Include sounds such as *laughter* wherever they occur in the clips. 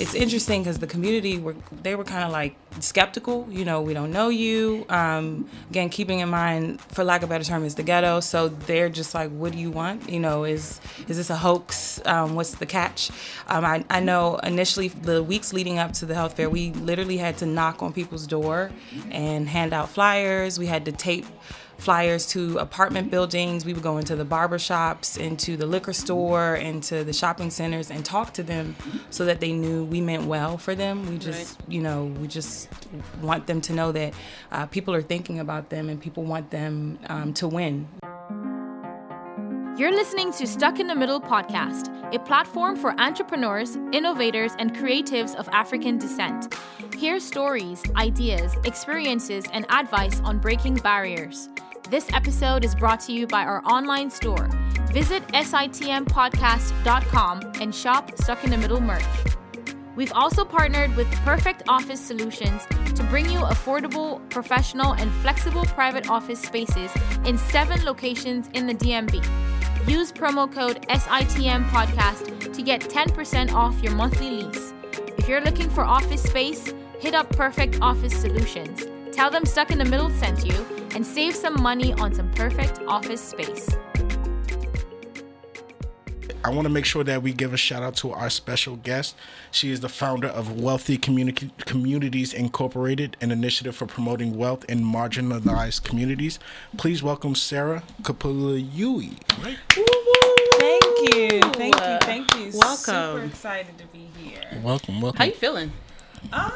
it's interesting because the community were they were kind of like skeptical. You know, we don't know you. Um, again, keeping in mind, for lack of better term, is the ghetto. So they're just like, what do you want? You know, is is this a hoax? Um, what's the catch? Um, I, I know initially the weeks leading up to the health fair, we literally had to knock on people's door and hand out flyers. We had to tape flyers to apartment buildings. We would go into the barber shops, into the liquor store, into the shopping centers, and talk to them so that they knew we meant well for them. We just, right. you know, we just want them to know that uh, people are thinking about them and people want them um, to win. You're listening to Stuck in the Middle podcast, a platform for entrepreneurs, innovators, and creatives of African descent. Hear stories, ideas, experiences, and advice on breaking barriers. This episode is brought to you by our online store. Visit sitmpodcast.com and shop Stuck in the Middle merch. We've also partnered with Perfect Office Solutions to bring you affordable, professional, and flexible private office spaces in seven locations in the DMV. Use promo code SITM Podcast to get 10% off your monthly lease. If you're looking for office space, hit up Perfect Office Solutions. Tell them Stuck in the Middle sent you and save some money on some perfect office space. I want to make sure that we give a shout out to our special guest. She is the founder of Wealthy Communi- Communities Incorporated, an initiative for promoting wealth in marginalized communities. Please welcome Sarah Kapulayui. Right? Thank you, thank you, thank you. Welcome. Super excited to be here. Welcome, welcome. How you feeling? Um,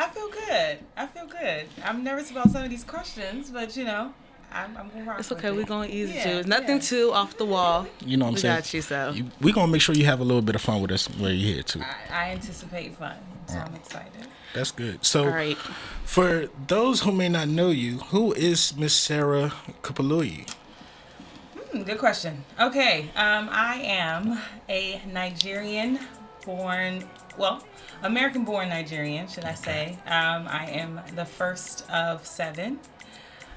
I feel good. I feel good. I'm nervous about some of these questions, but you know, I'm, I'm gonna rock It's okay. We're gonna ease yeah, It's nothing yeah. too off the wall. You know what I'm we saying? got you. So you, we're gonna make sure you have a little bit of fun with us where you're here too. I, I anticipate fun, so I'm excited. That's good. So, All right. for those who may not know you, who is Miss Sarah Kapaloyi? Hmm, good question. Okay, um, I am a Nigerian born, well, American born Nigerian, should I say. Um, I am the first of seven.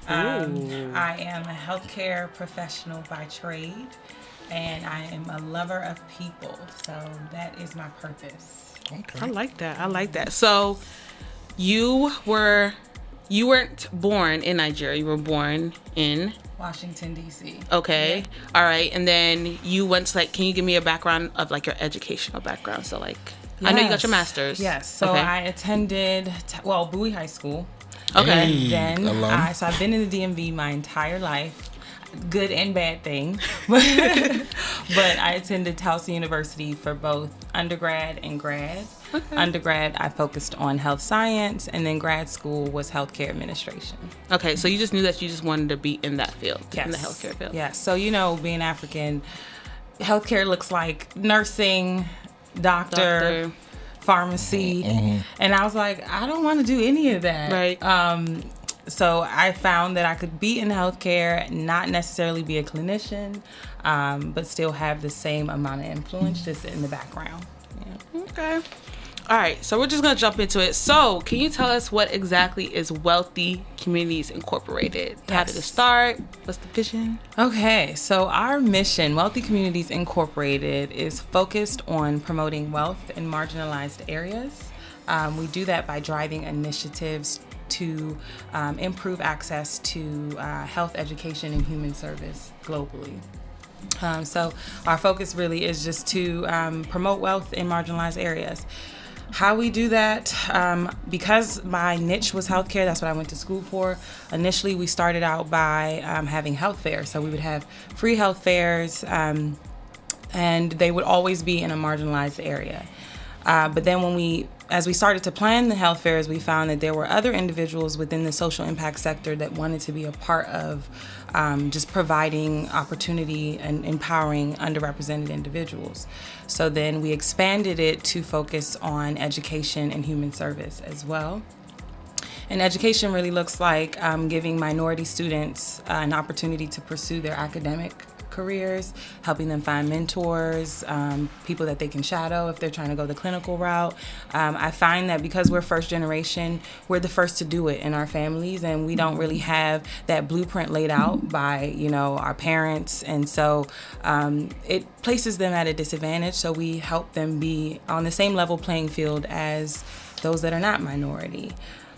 Um, I am a healthcare professional by trade, and I am a lover of people. So that is my purpose. Okay. I like that. I like that. So you were you weren't born in Nigeria. You were born in Washington D.C. Okay. Yeah. All right. And then you went to like. Can you give me a background of like your educational background? So like Yes. I know you got your master's. Yes. So okay. I attended, t- well, Bowie High School. Okay. Hey, then I, so I've been in the DMV my entire life. Good and bad thing. *laughs* *laughs* but I attended Towson University for both undergrad and grad. Okay. Undergrad, I focused on health science, and then grad school was healthcare administration. Okay, so you just knew that you just wanted to be in that field, yes. in the healthcare field. Yes. So, you know, being African, healthcare looks like nursing, doctor, doctor. pharmacy, mm-hmm. and I was like, I don't want to do any of that. Right. Um, so I found that I could be in healthcare, not necessarily be a clinician, um, but still have the same amount of influence just in the background. Yeah. Okay. All right, so we're just gonna jump into it. So, can you tell us what exactly is Wealthy Communities Incorporated? Yes. How did it start? What's the vision? Okay, so our mission, Wealthy Communities Incorporated, is focused on promoting wealth in marginalized areas. Um, we do that by driving initiatives to um, improve access to uh, health education and human service globally. Um, so, our focus really is just to um, promote wealth in marginalized areas. How we do that, um, because my niche was healthcare, that's what I went to school for. Initially, we started out by um, having health fairs. So we would have free health fairs, um, and they would always be in a marginalized area. Uh, but then when we as we started to plan the health fairs, we found that there were other individuals within the social impact sector that wanted to be a part of um, just providing opportunity and empowering underrepresented individuals. So then we expanded it to focus on education and human service as well. And education really looks like um, giving minority students uh, an opportunity to pursue their academic careers, helping them find mentors, um, people that they can shadow if they're trying to go the clinical route. Um, I find that because we're first generation, we're the first to do it in our families, and we don't really have that blueprint laid out by you know our parents, and so um, it places them at a disadvantage. So we help them be on the same level playing field as those that are not minority.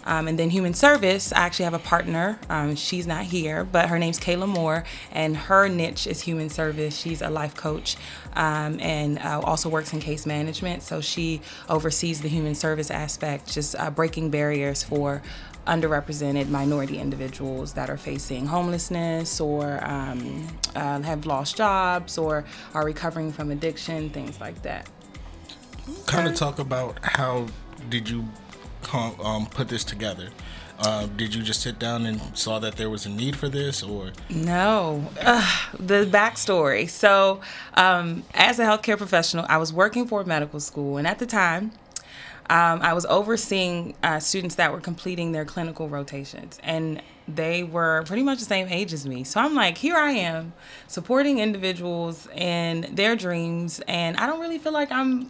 Um, and then human service, I actually have a partner. Um, she's not here, but her name's Kayla Moore, and her niche is human service. She's a life coach um, and uh, also works in case management. So she oversees the human service aspect, just uh, breaking barriers for underrepresented minority individuals that are facing homelessness or um, uh, have lost jobs or are recovering from addiction, things like that. Kind of talk about how did you um, put this together? Uh, did you just sit down and saw that there was a need for this, or no? the backstory. So, um, as a healthcare professional, I was working for a medical school, and at the time, um, I was overseeing uh, students that were completing their clinical rotations, and they were pretty much the same age as me. So I'm like, here I am supporting individuals and their dreams, and I don't really feel like I'm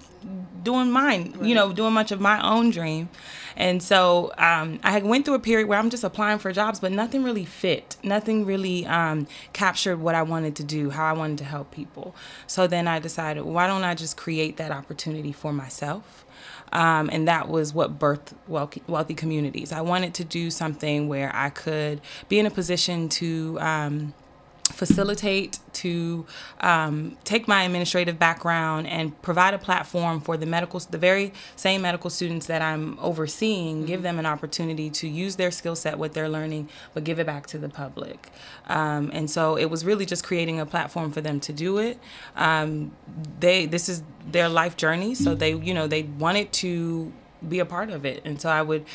doing mine, right. you know, doing much of my own dream. And so um, I went through a period where I'm just applying for jobs, but nothing really fit. Nothing really um, captured what I wanted to do, how I wanted to help people. So then I decided, why don't I just create that opportunity for myself? Um, and that was what birthed wealthy, wealthy, communities. I wanted to do something where I could be in a position to um, facilitate, to um, take my administrative background and provide a platform for the medical, the very same medical students that I'm overseeing, mm-hmm. give them an opportunity to use their skill set, what they're learning, but give it back to the public. Um, and so it was really just creating a platform for them to do it. Um, they, this is their life journey, so they, you know, they wanted to be a part of it, and so I would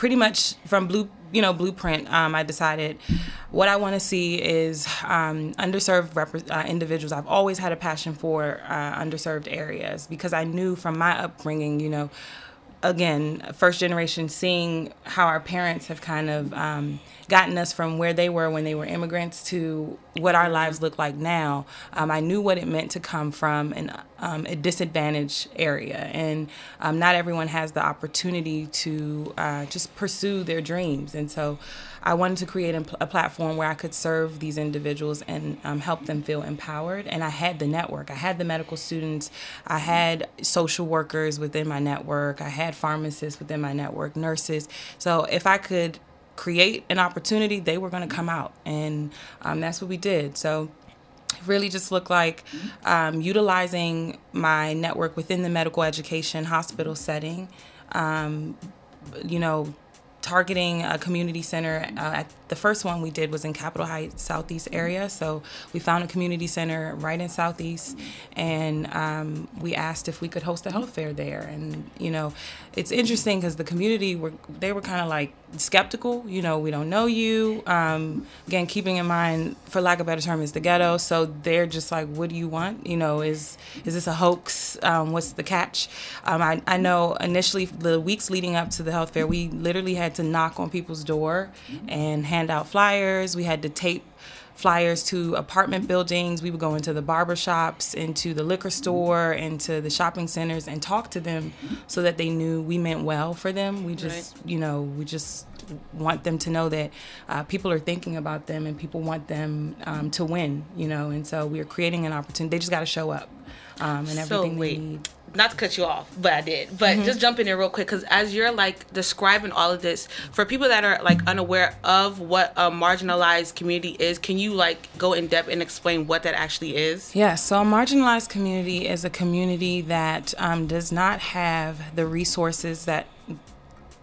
pretty much from blue you know blueprint um, i decided what i want to see is um, underserved rep- uh, individuals. I've always had a passion for uh, underserved areas because i knew from my upbringing you know again, first generation, seeing how our parents have kind of um, gotten us from where they were when they were immigrants to what our lives look like now, um, I knew what it meant to come from an, um, a disadvantaged area. And um, not everyone has the opportunity to uh, just pursue their dreams. And so I wanted to create a, a platform where I could serve these individuals and um, help them feel empowered. And I had the network. I had the medical students. I had social workers within my network. I had pharmacists within my network, nurses. So if I could create an opportunity, they were going to come out. And um, that's what we did. So really just looked like um, utilizing my network within the medical education hospital setting. Um, you know, targeting a community center. Uh, the first one we did was in Capitol Heights, Southeast area. So we found a community center right in Southeast, and um, we asked if we could host a health fair there. And you know, it's interesting because the community were they were kind of like skeptical. You know, we don't know you. Um, again, keeping in mind, for lack of better term, is the ghetto. So they're just like, what do you want? You know, is is this a hoax? Um, what's the catch? Um, I, I know initially the weeks leading up to the health fair, we literally had to knock on people's door and hand out flyers. We had to tape flyers to apartment buildings. We would go into the barber shops, into the liquor store, into the shopping centers and talk to them so that they knew we meant well for them. We just, right. you know, we just want them to know that uh, people are thinking about them and people want them um, to win, you know, and so we're creating an opportunity. They just got to show up um, and everything so, wait. they need not to cut you off, but I did. But mm-hmm. just jump in there real quick because as you're like describing all of this for people that are like unaware of what a marginalized community is, can you like go in depth and explain what that actually is? Yeah. So a marginalized community is a community that um, does not have the resources that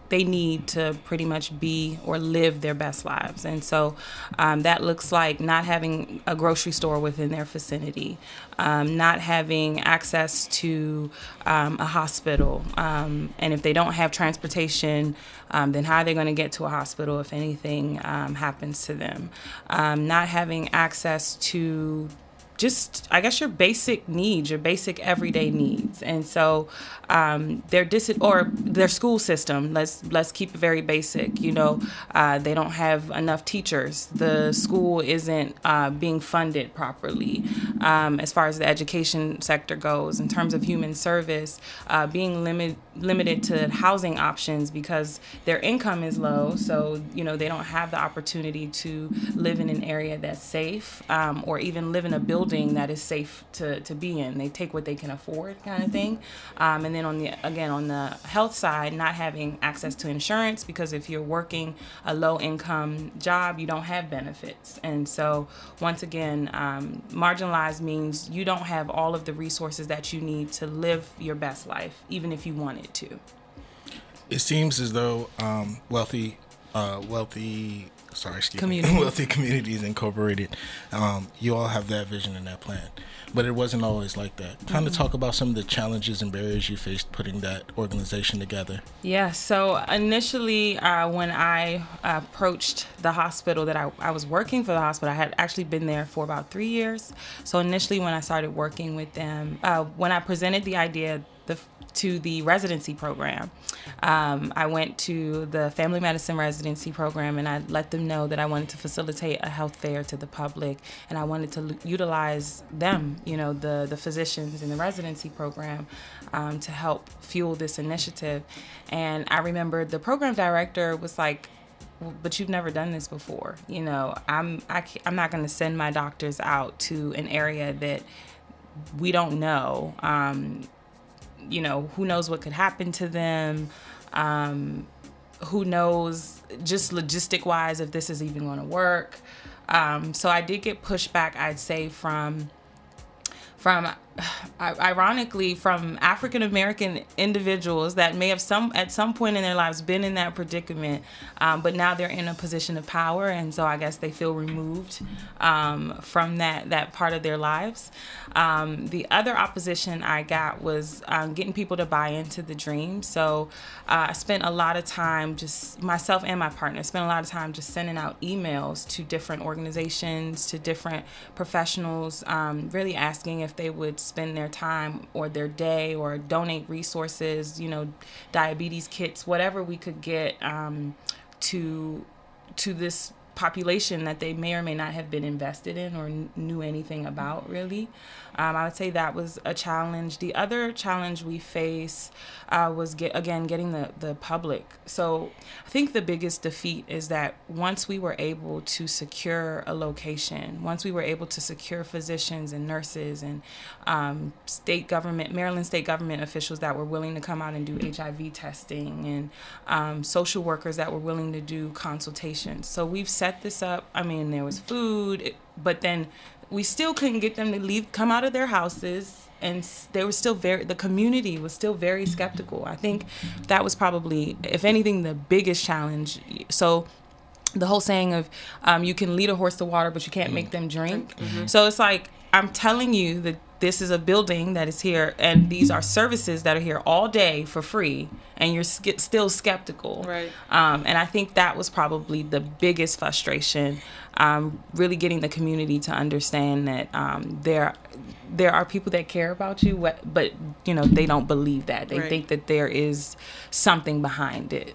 they need to pretty much be or live their best lives. And so um, that looks like not having a grocery store within their vicinity, um, not having access to um, a hospital. Um, and if they don't have transportation, um, then how are they going to get to a hospital if anything um, happens to them? not having access to just I guess your basic needs, your basic everyday needs, and so um, their dis or their school system. Let's let's keep it very basic. You know, uh, they don't have enough teachers. The school isn't uh, being funded properly um, as far as the education sector goes. In terms of human service, uh, being limited limited to housing options because their income is low, so you know they don't have the opportunity to live in an area that's safe um, or even live in a building building that is safe to, to be in. They take what they can afford, kind of thing. Um, and then on the again on the health side, not having access to insurance because if you're working a low income job, you don't have benefits. And so once again, um, marginalized means you don't have all of the resources that you need to live your best life, even if you wanted to. It seems as though um, wealthy, uh, wealthy sorry, excuse Community. me, *laughs* Wealthy Communities Incorporated. Um, you all have that vision and that plan, but it wasn't always like that. Kind of mm-hmm. talk about some of the challenges and barriers you faced putting that organization together. Yeah. So initially, uh, when I approached the hospital that I, I was working for the hospital, I had actually been there for about three years. So initially, when I started working with them, uh, when I presented the idea the to the residency program. Um, I went to the family medicine residency program and I let them know that I wanted to facilitate a health fair to the public and I wanted to l- utilize them, you know, the, the physicians in the residency program um, to help fuel this initiative. And I remember the program director was like, but you've never done this before. You know, I'm I, am i am not going to send my doctors out to an area that we don't know. Um, you know, who knows what could happen to them. Um, who knows, just logistic wise, if this is even going to work. Um, so I did get pushback, I'd say, from from *sighs* ironically from African American individuals that may have some at some point in their lives been in that predicament, um, but now they're in a position of power, and so I guess they feel removed um, from that that part of their lives. Um, the other opposition I got was um, getting people to buy into the dream. So uh, I spent a lot of time just myself and my partner spent a lot of time just sending out emails to different organizations, to different professionals, um, really asking if they would spend their time or their day or donate resources, you know, diabetes kits, whatever we could get um, to to this population that they may or may not have been invested in or knew anything about really. Um, I would say that was a challenge. The other challenge we face uh, was get again getting the the public. So I think the biggest defeat is that once we were able to secure a location, once we were able to secure physicians and nurses and um, state government, Maryland state government officials that were willing to come out and do HIV testing and um, social workers that were willing to do consultations. So we've set this up. I mean, there was food, but then we still couldn't get them to leave, come out of their houses, and they were still very. The community was still very skeptical. I think that was probably, if anything, the biggest challenge. So the whole saying of um, you can lead a horse to water but you can't make them drink mm-hmm. so it's like i'm telling you that this is a building that is here and these are services that are here all day for free and you're sk- still skeptical. Right. Um, and i think that was probably the biggest frustration um, really getting the community to understand that um, there there are people that care about you but you know they don't believe that. They right. think that there is something behind it.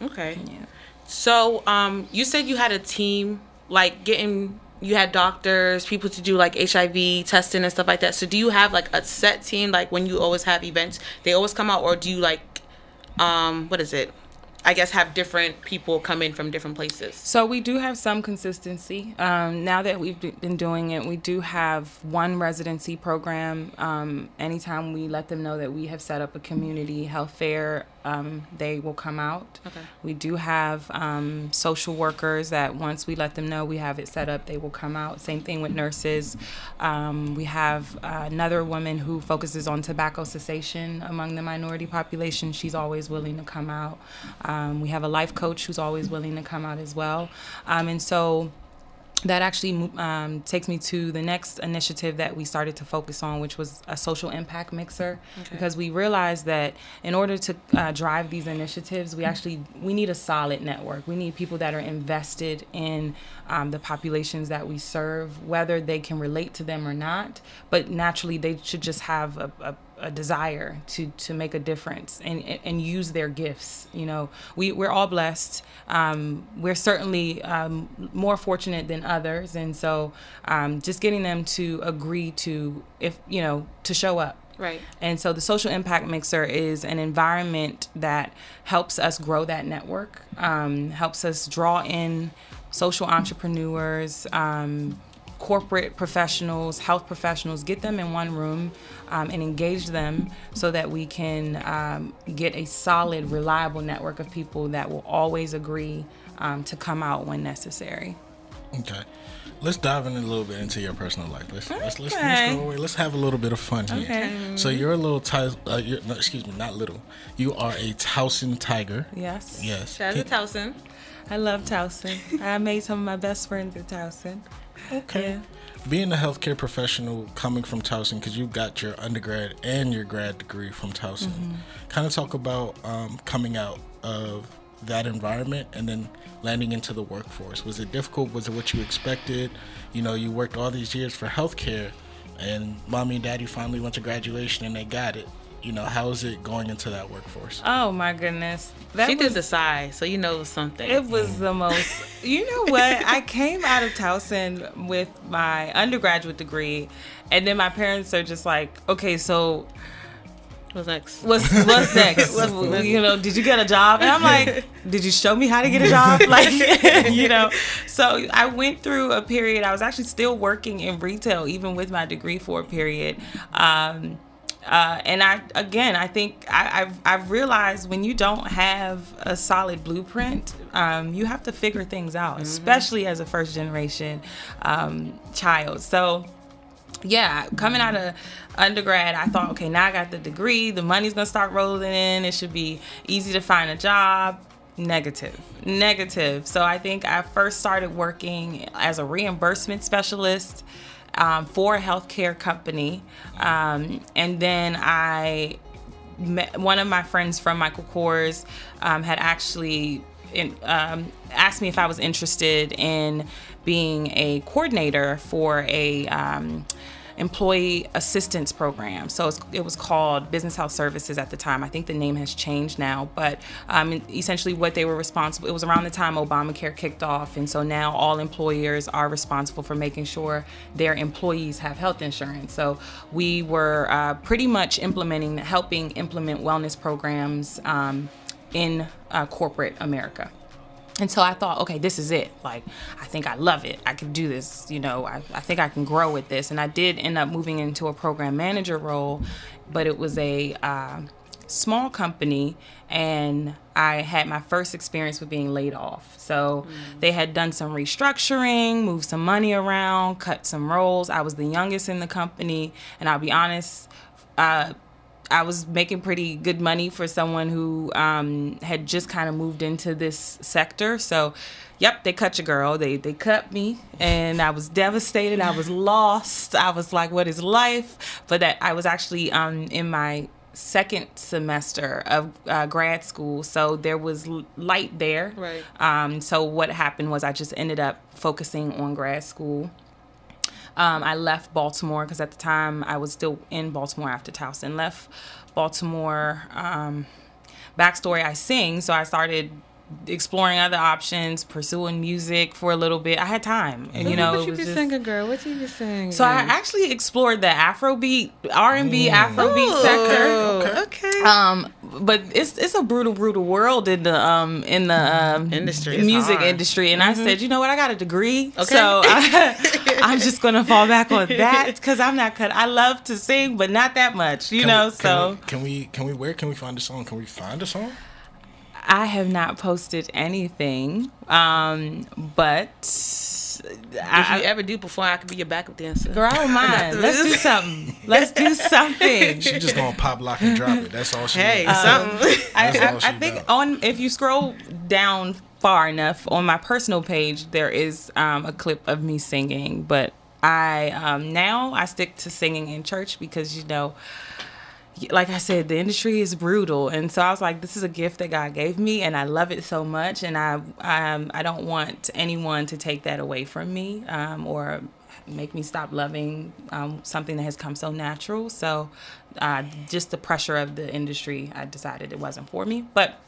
Okay. Yeah. So um, you said you had a team like getting you had doctors, people to do like HIV testing and stuff like that. So do you have like a set team like when you always have events, they always come out or do you like um what is it? I guess have different people come in from different places. So we do have some consistency. Um, now that we've been doing it, we do have one residency program. Um, anytime we let them know that we have set up a community health fair, um, they will come out. Okay. We do have um, social workers that once we let them know we have it set up, they will come out. Same thing with nurses. Um, we have uh, another woman who focuses on tobacco cessation among the minority population. She's always willing to come out. Um, we have a life coach who's always willing to come out as well. Um, and so that actually um, takes me to the next initiative that we started to focus on, which was a social impact mixer, okay. because we realized that in order to uh, drive these initiatives, we actually we need a solid network. We need people that are invested in um, the populations that we serve, whether they can relate to them or not. But naturally, they should just have a, a a desire to to make a difference and and use their gifts. You know, we we're all blessed. Um, we're certainly um, more fortunate than others, and so um, just getting them to agree to if you know to show up. Right. And so the social impact mixer is an environment that helps us grow that network, um, helps us draw in social entrepreneurs um, corporate professionals, health professionals, get them in one room um, and engage them so that we can um, get a solid, reliable network of people that will always agree um, to come out when necessary. Okay. Let's dive in a little bit into your personal life. Let's okay. let's, let's, let's, go away. Let's have a little bit of fun here. Okay. So you're a little Ty- uh, no, excuse me, not little. You are a Towson Tiger. Yes. Yes. Shout out to Towson. I love Towson. I made some of my best friends at Towson. Okay. Yeah. Being a healthcare professional coming from Towson, because you got your undergrad and your grad degree from Towson, mm-hmm. kind of talk about um, coming out of that environment and then landing into the workforce. Was it difficult? Was it what you expected? You know, you worked all these years for healthcare, and mommy and daddy finally went to graduation and they got it you know, how is it going into that workforce? Oh my goodness. That she was, did the side, so you know something. It was the most you know what? I came out of Towson with my undergraduate degree and then my parents are just like, Okay, so What's next? What's what's *laughs* next? what's? You know, did you get a job? And I'm like, did you show me how to get a job? *laughs* Like, *laughs* you know. So I went through a period. I was actually still working in retail, even with my degree for a period. Um, uh, and I again, I think I, have I've realized when you don't have a solid blueprint, um, you have to figure things out, mm-hmm. especially as a first generation um, child. So yeah, coming out of undergrad, I thought, okay, now I got the degree, the money's gonna start rolling in. It should be easy to find a job. Negative, negative. So I think I first started working as a reimbursement specialist um, for a healthcare company. Um, and then I met one of my friends from Michael Kors um, had actually in, um, asked me if I was interested in being a coordinator for a um, employee assistance program. So it was called Business Health Services at the time. I think the name has changed now, but um, essentially what they were responsible. It was around the time Obamacare kicked off, and so now all employers are responsible for making sure their employees have health insurance. So we were uh, pretty much implementing, helping implement wellness programs um, in uh, corporate America. And so I thought, okay, this is it. Like, I think I love it. I can do this. You know, I, I think I can grow with this. And I did end up moving into a program manager role, but it was a uh, small company. And I had my first experience with being laid off. So mm. they had done some restructuring, moved some money around, cut some roles. I was the youngest in the company. And I'll be honest, uh, I was making pretty good money for someone who um, had just kind of moved into this sector. So, yep, they cut your girl. They they cut me, and I was devastated. I was lost. I was like, "What is life?" But that I was actually um, in my second semester of uh, grad school, so there was light there. Right. Um, so what happened was I just ended up focusing on grad school. Um, I left Baltimore because at the time I was still in Baltimore after Towson. Left Baltimore. Um, backstory: I sing, so I started exploring other options, pursuing music for a little bit. I had time, and you know, what you be just, singing, girl? What you be singing? So I actually explored the Afrobeat, R and B, Afrobeat sector. Okay. Um, but it's it's a brutal, brutal world in the um in the um, industry, music industry, and mm-hmm. I said, you know what, I got a degree, okay. so *laughs* I, am just gonna fall back on that *laughs* because I'm not cut. I love to sing, but not that much, you can know. We, so can we, can we can we where can we find a song? Can we find a song? I have not posted anything, um, but I, if you ever do perform, I could be your backup dancer. Girl, I don't *laughs* mind. Let's do something. Let's do *laughs* something. She just gonna pop, lock, and drop it. That's all she. Hey, does. something. I, I, I think does. on if you scroll down far enough on my personal page, there is um, a clip of me singing. But I um, now I stick to singing in church because you know, like I said, the industry is brutal, and so I was like, this is a gift that God gave me, and I love it so much, and I um, I don't want anyone to take that away from me um, or make me stop loving um, something that has come so natural. So, uh, just the pressure of the industry, I decided it wasn't for me, but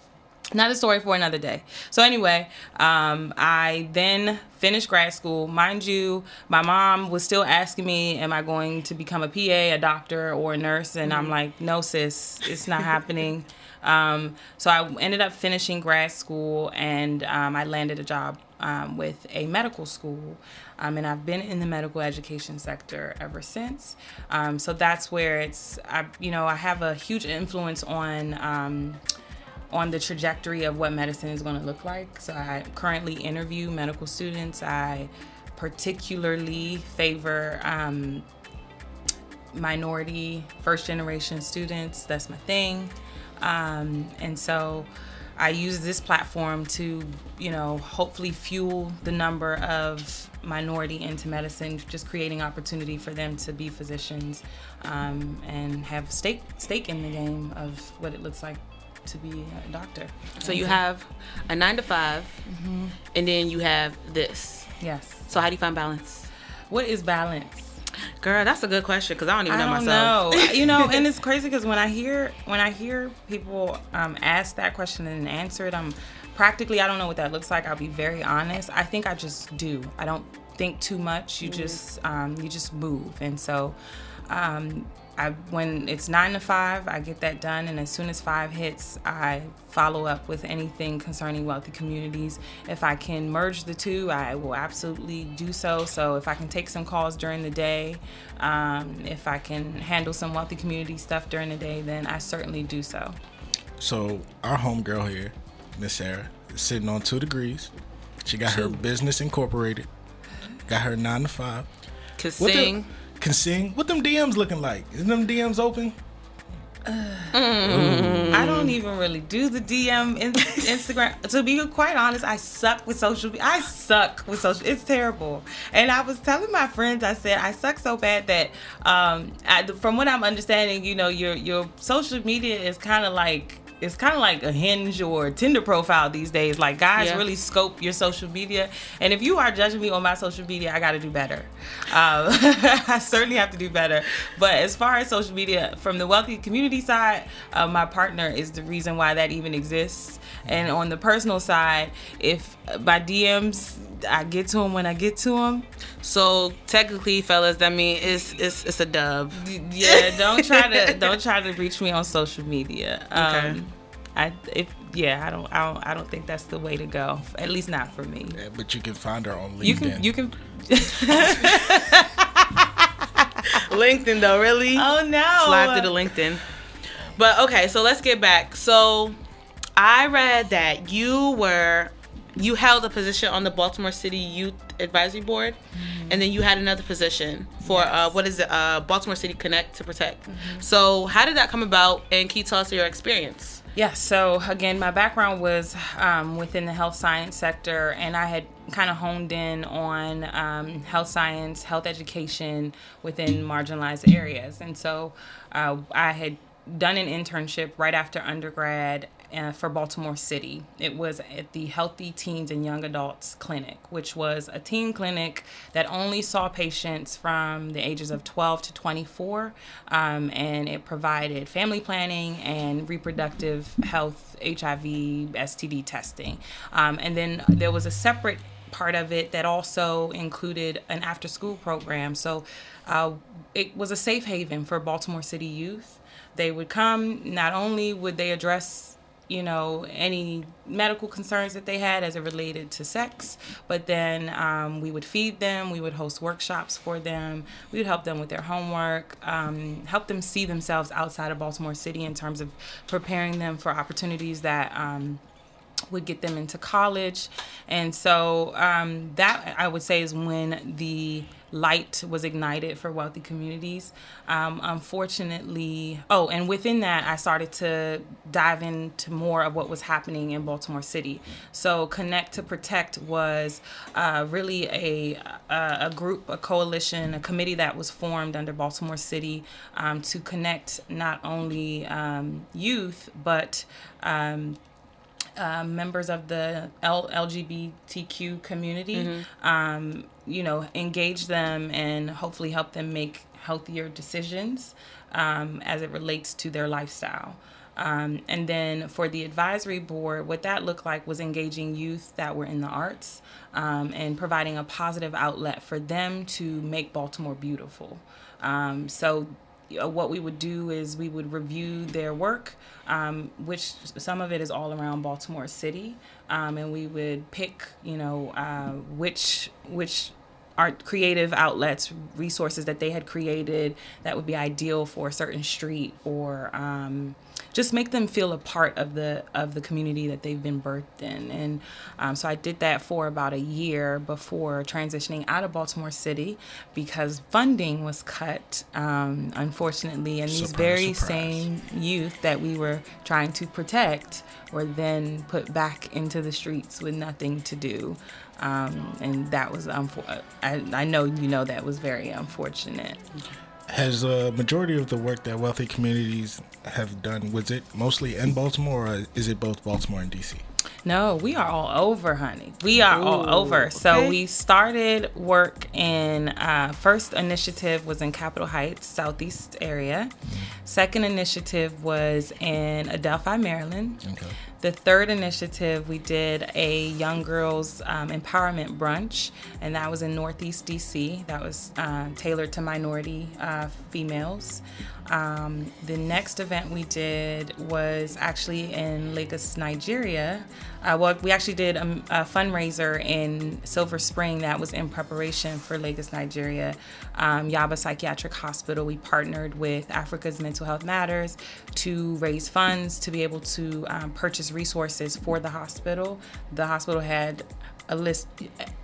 another story for another day. So anyway, um, I then finished grad school. Mind you, my mom was still asking me, "Am I going to become a PA, a doctor, or a nurse?" And I'm like, "No, sis, it's not happening." *laughs* Um, so I ended up finishing grad school, and um, I landed a job um, with a medical school. Um, and I've been in the medical education sector ever since. Um, so that's where it's, I, you know, I have a huge influence on um, on the trajectory of what medicine is going to look like. So I currently interview medical students. I particularly favor um, minority first generation students. That's my thing. Um, and so I use this platform to, you know, hopefully fuel the number of minority into medicine, just creating opportunity for them to be physicians um, and have stake stake in the game of what it looks like to be a doctor. So you have a nine to 5 Mm-hmm. and then you have this. Yes. So how do you find balance? What is balance? Girl, that's a good question because I don't even know I don't myself. know. you know, *laughs* and it's crazy because when I hear when I hear people um, ask that question and answer it, I'm practically I don't know what that looks like. I'll be very honest. I think I just do. I don't think too much. You just um, you just move, and so. Um, I, when it's nine to five, I get that done, and as soon as five hits, I follow up with anything concerning wealthy communities. If I can merge the two, I will absolutely do so. So if I can take some calls during the day, um, if I can handle some wealthy community stuff during the day, then I certainly do so. So our homegirl here, Miss Sarah, is sitting on two degrees. She got her business incorporated. Got her nine to five. Can What the- sing. Can sing. What them DMs looking like? Is them DMs open? I don't even really do the DM in *laughs* Instagram. to be quite honest, I suck with social. I suck with social. It's terrible. And I was telling my friends, I said I suck so bad that, um, I, from what I'm understanding, you know, your your social media is kind of like. It's kind of like a hinge or Tinder profile these days. Like guys Yeah. really scope your social media, and if you are judging me on my social media, I got to do better. Um, *laughs* I certainly have to do better. But as far as social media, from the wealthy community side, uh, my partner is the reason why that even exists. And on the personal side, if by DMs, I get to them when I get to them. So technically, fellas, that mean it's it's it's a dub. *laughs* Yeah, don't try to don't try to reach me on social media. Okay. Um, I if yeah, I don't I don't I don't think that's the way to go. At least not for me. Yeah, but you can find her on LinkedIn. You can you *laughs* can. LinkedIn though, really? Oh no! Slide through the LinkedIn. But okay, so let's get back. So I read that you were you held a position on the Baltimore City Youth Advisory Board, and then you had another position for uh, what is it? Uh, Baltimore City Connect to Protect. So how did that come about? And can you tell us your experience? Yeah, so again, my background was um, within the health science sector, and I had kind of honed in on um, health science, health education within marginalized areas. And so uh, I had done an internship right after undergrad uh, for Baltimore City. It was at the Healthy Teens and Young Adults Clinic, which was a teen clinic that only saw patients from the ages of 12 to 24, um, and it provided family planning and reproductive health, HIV, STD testing. Um, and then there was a separate part of it that also included an after school program. So uh, it was a safe haven for Baltimore City youth. They would come, not only would they address you know any medical concerns that they had as it related to sex but then um, we would feed them we would host workshops for them we would help them with their homework um, help them see themselves outside of baltimore city in terms of preparing them for opportunities that um, would get them into college. And so um, that I would say is when the light was ignited for wealthy communities. Um, unfortunately, oh, and within that, I started to dive into more of what was happening in Baltimore City. So, Connect to Protect was uh, really a, a, a, group, a coalition, a committee that was formed under Baltimore City um, to connect not only um, youth, but um, uh, members of the L- LGBTQ community, mm-hmm. um, you know, engage them and hopefully help them make healthier decisions um, as it relates to their lifestyle. Um, and then for the advisory board, what that looked like was engaging youth that were in the arts um, and providing a positive outlet for them to make Baltimore beautiful. Um, so what we would do is we would review their work, um, which some of it is all around Baltimore City, um, and we would pick, you know, uh, which which art creative outlets, resources that they had created that would be ideal for a certain street or um, just make them feel a part of the of the community that they've been birthed in. And um, so I did that for about a year before transitioning out of Baltimore City because funding was cut, um, unfortunately, and these surprise, very surprise. same youth that we were trying to protect were then put back into the streets with nothing to do. Um, and that was unfor- I, I know you know that was very unfortunate has a majority of the work that wealthy communities have done was it mostly in baltimore or is it both baltimore and dc no, we are all over, honey. We are Ooh, all over. So okay. we started work in uh, first initiative was in Capitol Heights, Southeast area. Second initiative was in Adelphi, Maryland. Okay. The third initiative, we did a young girls um, empowerment brunch, and that was in Northeast DC. That was uh, tailored to minority uh, females. Um, the next event we did was actually in Lagos, Nigeria. Uh, well, we actually did a, a, fundraiser in Silver Spring that was in preparation for Lagos, Nigeria. Um, Yaba Psychiatric Hospital. We partnered with Africa's Mental Health Matters to raise funds to be able to um, purchase resources for the hospital. The hospital had a list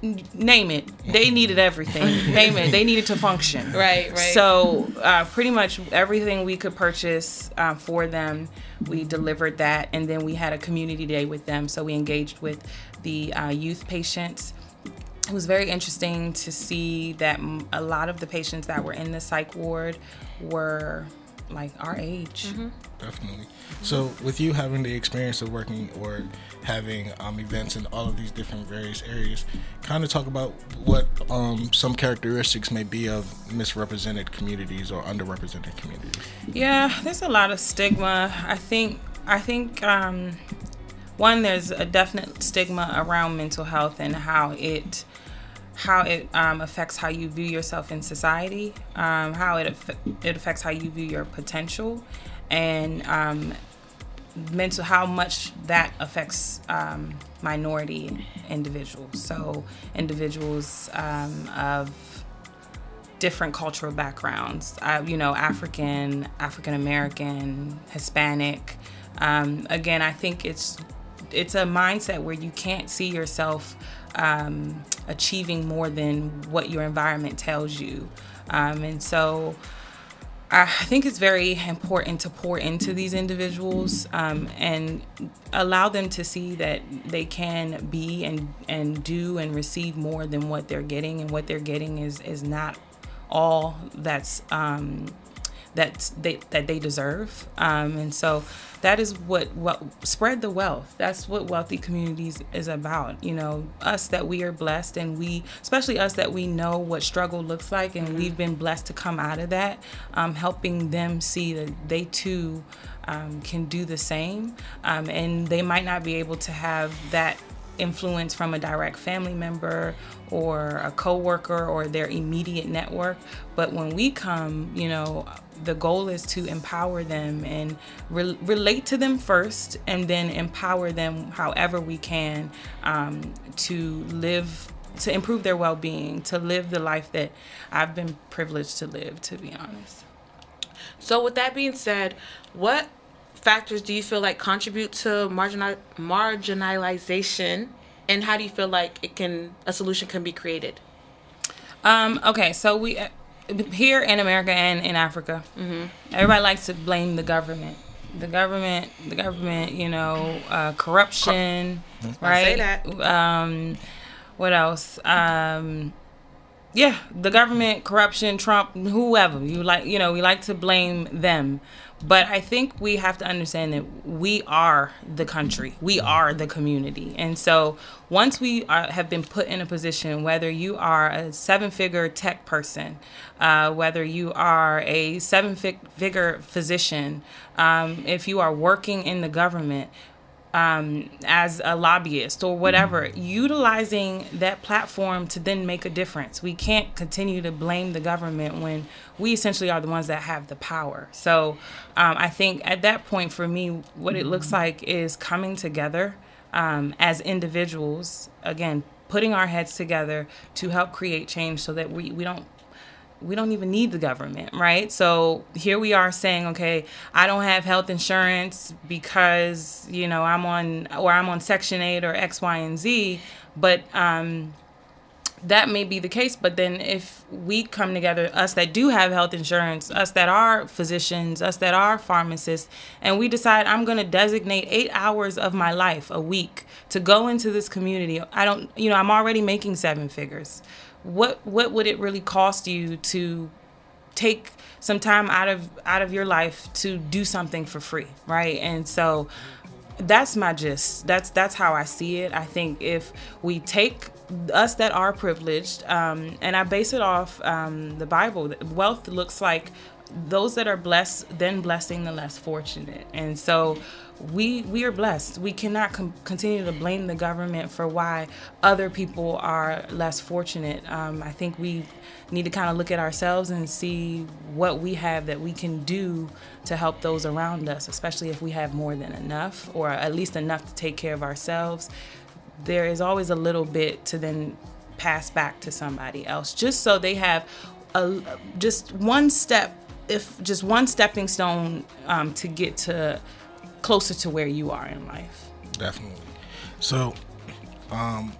name it. They needed everything. *laughs* Name it. They needed to function. Right right. So uh, pretty much everything we could purchase uh, for them we delivered that. And then we had a community day with them. So we engaged with the uh, youth patients. It was very interesting to see that a lot of the patients that were in the psych ward were like our age. Mm-hmm. Definitely. So, with you having the experience of working or having um, events in all of these different various areas, kind of talk about what um, some characteristics may be of misrepresented communities or underrepresented communities. Yeah, there's a lot of stigma. I think. I think. Um, one, there's a definite stigma around mental health and how it how it um, affects how you view yourself in society, um, how it it affects how you view your potential, and um, mental how much that affects um, minority individuals. So individuals um, of different cultural backgrounds, uh, you know, African, African American, Hispanic. Um, again, I think it's it's a mindset where you can't see yourself um, achieving more than what your environment tells you. Um, and so I think it's very important to pour into these individuals um, and allow them to see that they can be and, and do and receive more than what they're getting, and what they're getting is, is not all that's um, that they that they deserve. Um, and so that is what what spread the wealth. That's what wealthy communities is about. You know, us that we are blessed and we, especially us that we know what struggle looks like, and we've been blessed to come out of that, um, helping them see that they too um, can do the same, um, and they might not be able to have that influence from a direct family member or a coworker or their immediate network. But when we come, you know, the goal is to empower them and re- relate to them first and then empower them however we can um, to live to improve their well-being to live the life that i've been privileged to live to be honest so with that being said what factors do you feel like contribute to marginal marginalization, and how do you feel like it can a solution can be created? Um, okay, so we here in America and in Africa, mm-hmm. everybody likes to blame the government. The government, the government, you know, uh, corruption, right? Um, what else? Um, yeah, the government, corruption, Trump, whoever you like, you know, we like to blame them. But I think we have to understand that we are the country, we are the community. And so once we are, have been put in a position, whether you are a seven figure tech person, uh, whether you are a seven figure physician, um, if you are working in the government, um, as a lobbyist or whatever, utilizing that platform to then make a difference. We can't continue to blame the government when we essentially are the ones that have the power. So um, I think at that point, for me, what it looks like is coming together um, as individuals, again, putting our heads together to help create change so that we, we don't we don't even need the government, right? So here we are saying, okay, I don't have health insurance because you know I'm on or I'm on Section Eight or X, Y, and Z, but um, that may be the case. But then if we come together, us that do have health insurance, us that are physicians, us that are pharmacists, and we decide I'm going to designate eight hours of my life a week to go into this community. I don't, you know, I'm already making seven figures what what would it really cost you to take some time out of out of your life to do something for free right? And so that's my gist. That's that's how i see it. I think if we take us that are privileged um, and i base it off um, the bible wealth looks like those that are blessed then blessing the less fortunate. And so we we are blessed. We cannot com- continue to blame the government for why other people are less fortunate. Um, I think we need to kind of look at ourselves and see what we have that we can do to help those around us, especially if we have more than enough, or at least enough to take care of ourselves. There is always a little bit to then pass back to somebody else, just so they have a just one step, if just one stepping stone um, to get to closer to where you are in life. Definitely. So, um,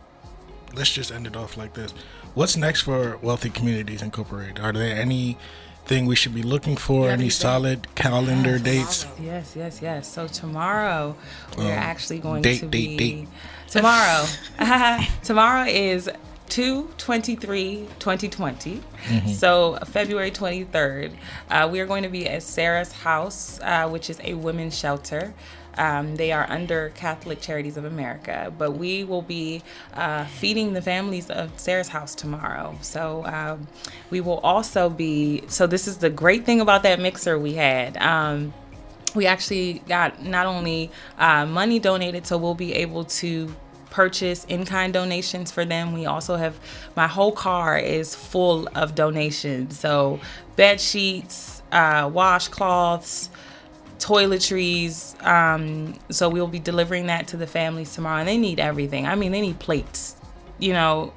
let's just end it off like this. What's next for Wealthy Communities Incorporated? Are there anything we should be looking for? Any solid calendar yes. dates? Yes, yes, yes. So tomorrow we're um, actually going date, to date, be date. tomorrow. *laughs* *laughs* tomorrow is 2 23 2020 mm-hmm. so february 23rd uh, we are going to be at sarah's house uh, which is a women's shelter um, they are under Catholic Charities of America, but we will be uh, feeding the families of Sarah's House tomorrow. So um, we will also be. So this is the great thing about that mixer we had. Um, we actually got not only uh, money donated, so we'll be able to purchase in-kind donations for them. We also have my whole car is full of donations. So bed sheets, uh, washcloths, toiletries. Um, so we'll be delivering that to the families tomorrow, and they need everything. I mean, they need plates. You know,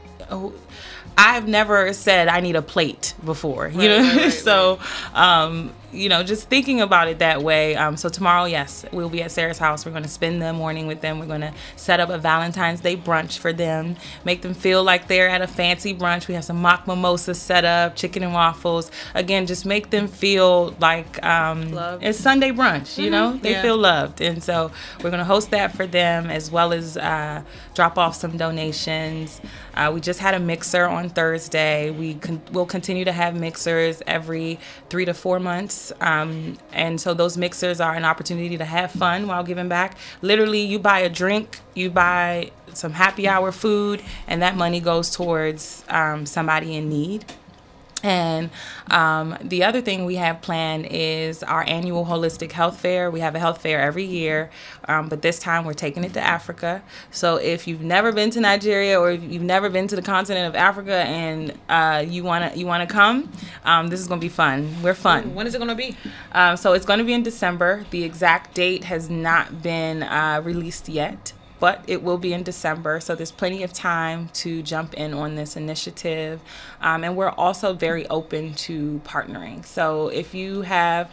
I've never said I need a plate before, you right, know. Right, right, *laughs* so, um, you know, just thinking about it that way. Um, so tomorrow, yes, we'll be at Sarah's house. We're going to spend the morning with them. We're going to set up a Valentine's Day brunch for them, make them feel like they're at a fancy brunch. We have some mock mimosas set up, chicken and waffles. Again, just make them feel like um, it's Sunday brunch. You mm-hmm. know, they yeah. feel loved, and so we're going to host that for them as well as uh, drop off some donations. Uh, we just had a mixer on Thursday. We con- will continue to have mixers every three to four months. Um, and so those mixers are an opportunity to have fun while giving back. Literally, you buy a drink, you buy some happy hour food, and that money goes towards um, somebody in need. And um, the other thing we have planned is our annual holistic health fair. We have a health fair every year, um, but this time we're taking it to Africa. So if you've never been to Nigeria or if you've never been to the continent of Africa and uh, you wanna you wanna come, um, this is gonna be fun. We're fun. When is it gonna be? Um, so it's gonna be in December. The exact date has not been uh, released yet but it will be in December, so there's plenty of time to jump in on this initiative. Um, and we're also very open to partnering. So if you have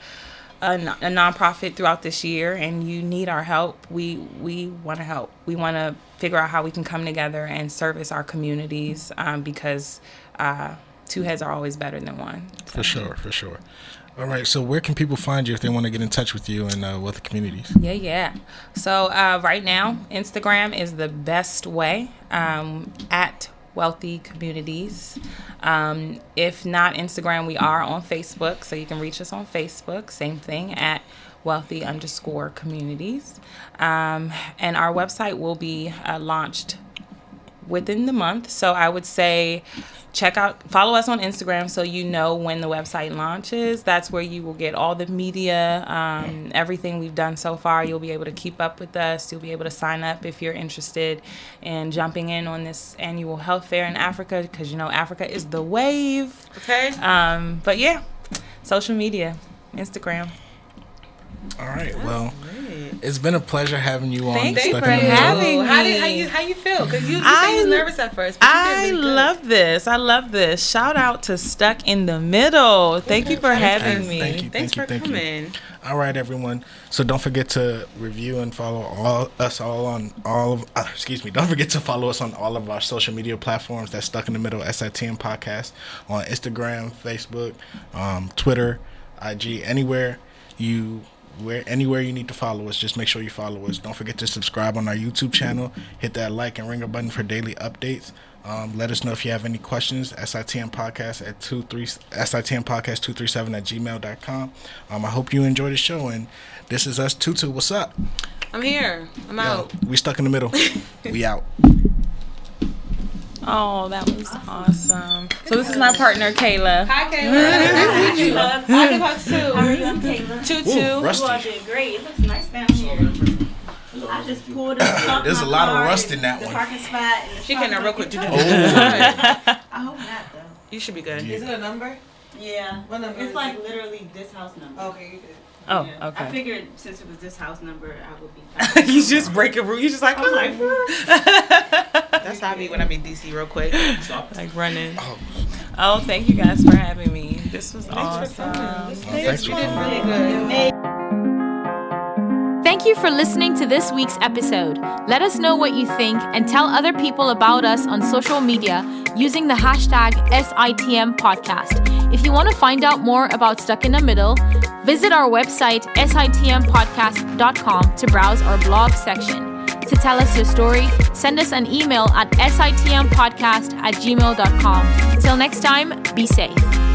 a, a nonprofit throughout this year and you need our help, we we want to help. We want to figure out how we can come together and service our communities um, because uh, two heads are always better than one. So. For sure, for sure. All right. So where can people find you if they want to get in touch with you and uh, with the communities? Yeah, yeah. So uh, right now, Instagram is the best way um, at Wealthy Communities. Um, if not Instagram, we are on Facebook, so you can reach us on Facebook. Same thing at Wealthy underscore Communities, um, and our website will be uh, launched within the month. So I would say check out follow us on instagram so you know when the website launches. That's where you will get all the media um, everything we've done so far. You'll be able to keep up with us. You'll be able to sign up if you're interested in jumping in on this annual health fair in africa because you know africa is the wave. Okay. Um, but yeah social media instagram. All right well it's been a pleasure having you on. Thank you for having me. How, did, how you how you feel? Because you, you I, you was nervous at first. I love this. I love this. Shout out to Stuck in the Middle. Thank you for having me. Thank you. Thanks thank for you, coming. You. All right, everyone. So don't forget to review and follow all us all on all of. Uh, excuse me. Don't forget to follow us on all of our social media platforms. That's Stuck in the Middle SITM podcast on Instagram, Facebook, um, Twitter, IG, anywhere you where anywhere you need to follow us, just make sure you follow us. Don't forget to subscribe on our YouTube channel. Hit that like and ringer button for daily updates. Um, let us know if you have any questions. SITM podcast at two three SITM podcast two three seven at gmail.com. Um, I hope you enjoy the show and this is us Tutu. What's up? I'm here. I'm Yo, out. We stuck in the middle. *laughs* we out. Oh, that was awesome. So this is my partner, Kayla. Hi, Kayla. nice to meet you. Hi, Debugs too. How are you? I'm Kayla. Tutu. Ooh, rusty. You are doing great. It looks nice down here. I just pulled up. There's a lot of rust in that the one. Parking spot. She came out real quick. Oh. I hope not though. You should be good. Is it a number? Yeah. What number? It's like literally this house number. Okay, you good. Oh, yeah. okay. I figured since it was this house number, I would be. *laughs* Fine. you just break a rule. You just like. I was like. Oh. *laughs* That's how I be when I'm in DC real quick. like running. Oh. oh, thank you guys for having me. This was Thanks awesome. Oh, thanks for you did really good. Thank you for listening to this week's episode. Let us know what you think and tell other people about us on social media using the hashtag SITM podcast. If you want to find out more about Stuck in the Middle, visit our website sitmpodcast.com to browse our blog section. To tell us your story, send us an email at sitmpodcast at gmail.com. Till next time, be safe.